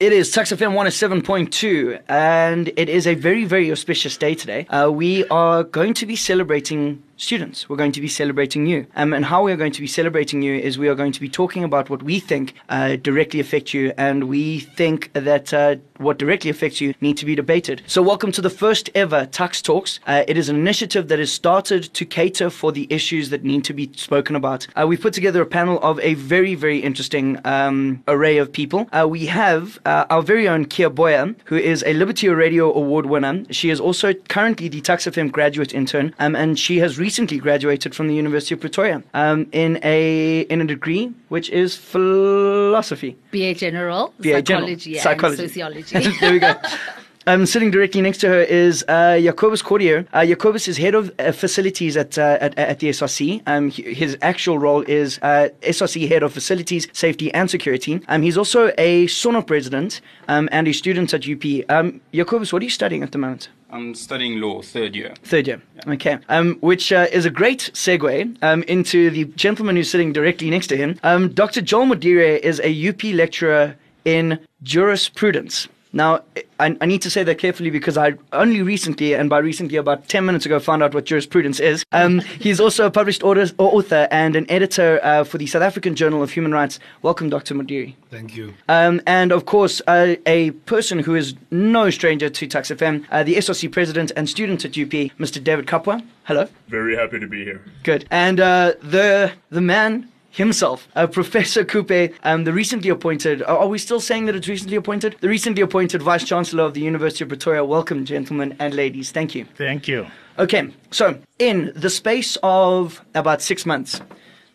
It is Tuks FM 107.2, and it is a very, very auspicious day today. Uh, we are going to be celebrating students. We're going to be celebrating you. Um, and how we are going to be celebrating you is we are going to be talking about what we think uh, directly affect you, and we think that uh, what directly affects you need to be debated. So, welcome to the first ever Tuks Talks. Uh, it is an initiative that is started to cater for the issues that need to be spoken about. Uh, we've put together a panel of a very, very interesting um, array of people. Uh, we have uh, our very own Kea Boya, who is a Liberty Radio Award winner. She is also currently the Tuks FM graduate intern, um, and she has recently graduated from the University of Pretoria um, in a in a degree which is philosophy. BA General, BA Psychology, General. Psychology. and Sociology. there we go. Um, sitting directly next to her is uh, Jacobus Cordier. Uh, Jacobus is head of uh, facilities at, uh, at, at the SRC. Um, his actual role is uh, SRC head of facilities, safety, and security. Um, he's also a SONOP president um, and a student at UP. Um, Jacobus, what are you studying at the moment? I'm studying law, third year. Third year. Okay. Um, which uh, is a great segue um, into the gentleman who's sitting directly next to him. Um, Dr. Joel Modiri is a UP lecturer in jurisprudence. Now, I, I need to say that carefully because I only recently, and by recently about 10 minutes ago, found out what jurisprudence is. Um, he's also a published author, author and an editor uh, for the South African Journal of Human Rights. Welcome, Dr. Modiri. Thank you. Um, and of course, uh, a person who is no stranger to Tuks FM, uh, the SRC president and student at UP, Mr. David Kabwa. Hello. Very happy to be here. Good. And uh, the the man himself, uh, Professor Kupe, um, the recently appointed. Are, we still saying that it's recently appointed? The recently appointed Vice Chancellor of the University of Pretoria. Welcome, gentlemen and ladies. Thank you. Thank you. Okay, so in the space of about six months,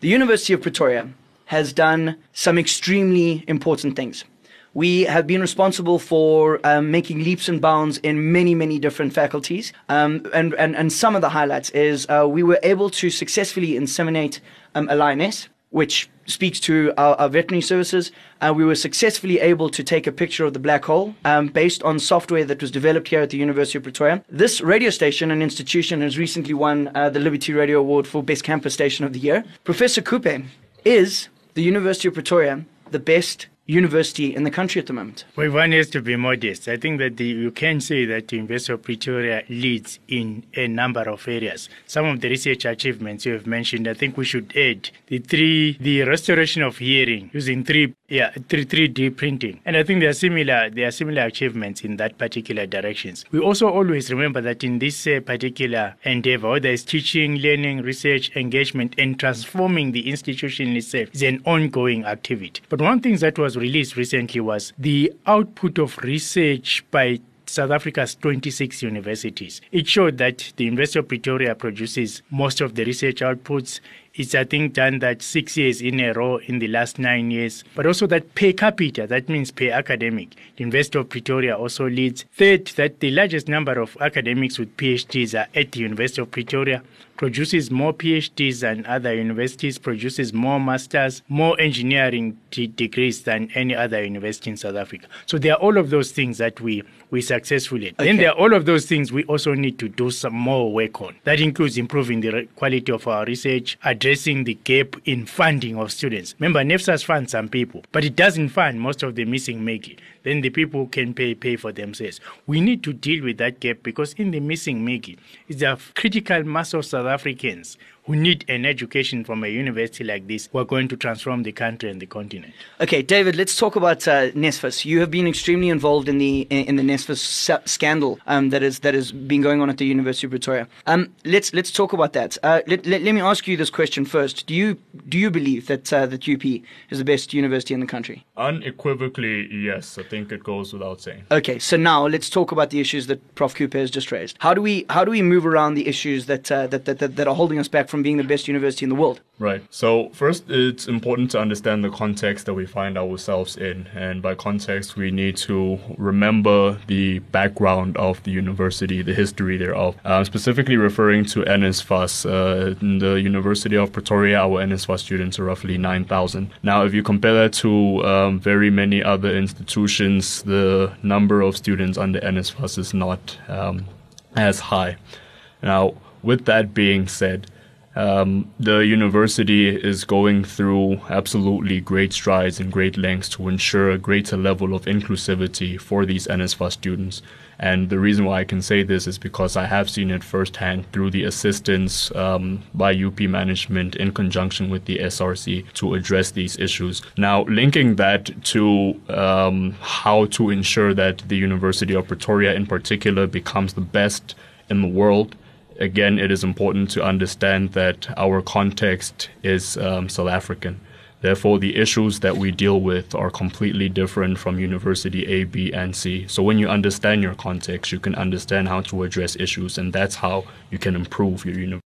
the University of Pretoria has done some extremely important things. We have been responsible for um, making leaps and bounds in many, many different faculties. Um, and, and, and some of the highlights is uh, we were able to successfully inseminate um, a lioness, which speaks to our, our veterinary services. Uh, we were successfully able to take a picture of the black hole um, based on software that was developed here at the University of Pretoria. This radio station and institution has recently won uh, the Liberty Radio Award for Best Campus Station of the Year. Professor Kupe is the University of Pretoria the best university in the country at the moment? Well, one has to be modest. I think that the, you can say that the University of Pretoria leads in a number of areas. Some of the research achievements you have mentioned, I think we should add the three, the restoration of hearing using three, yeah, three, 3D printing. And I think there are similar, there are similar achievements in that particular directions. We also always remember that in this uh, particular endeavor, whether it's teaching, learning, research, engagement, and transforming the institution itself is an ongoing activity. But one thing that was released recently was the output of research by South Africa's 26 universities. It showed that the University of Pretoria produces most of the research outputs. It's, I think, done that six years in a row in the last nine years. But also that per capita, that means per academic. The University of Pretoria also leads. Third, that the largest number of academics with PhDs are at the University of Pretoria produces more PhDs than other universities, produces more masters, more engineering d- degrees than any other university in South Africa. So there are all of those things that we we successfully. Okay. Then there are all of those things we also need to do some more work on. That includes improving the re- quality of our research, addressing the gap in funding of students. Remember, NSFAS funds some people, but it doesn't fund most of the missing Mickey. Then the people can pay pay for themselves. We need to deal with that gap because in the missing Mickey is a critical mass of South Africans who need an education from a university like this who are going to transform the country and the continent. Okay, David, let's talk about uh, NSFAS. You have been extremely involved in the in, in the NSFAS scandal um, that is that has been going on at the University of Pretoria. Um, let's let's talk about that. Uh, let, let, let, me ask you this question first. Do you do you believe that uh, that UP is the best university in the country? Unequivocally, yes. I think it goes without saying. Okay, so now let's talk about the issues that Prof. Kupe has just raised. How do we how do we move around the issues that uh, that, that, that that are holding us back from being the best university in the world? Right. So first, it's important to understand the context that we find ourselves in, and by context, we need to remember the background of the university, the history thereof. Uh, specifically referring to NSFAS, uh, in the University of Pretoria, our NSFAS students are roughly 9,000. Now, if you compare that to um, very many other institutions, the number of students under NSFAS is not um, as high. Now, with that being said, Um, the university is going through absolutely great strides and great lengths to ensure a greater level of inclusivity for these NSFAS students. And the reason why I can say this is because I have seen it firsthand through the assistance um, by UP management in conjunction with the SRC to address these issues. Now, linking that to um, how to ensure that the University of Pretoria in particular becomes the best in the world again, it is important to understand that our context is um, South African. Therefore, the issues that we deal with are completely different from University A, B, and C. So, when you understand your context, you can understand how to address issues, and that's how you can improve your university.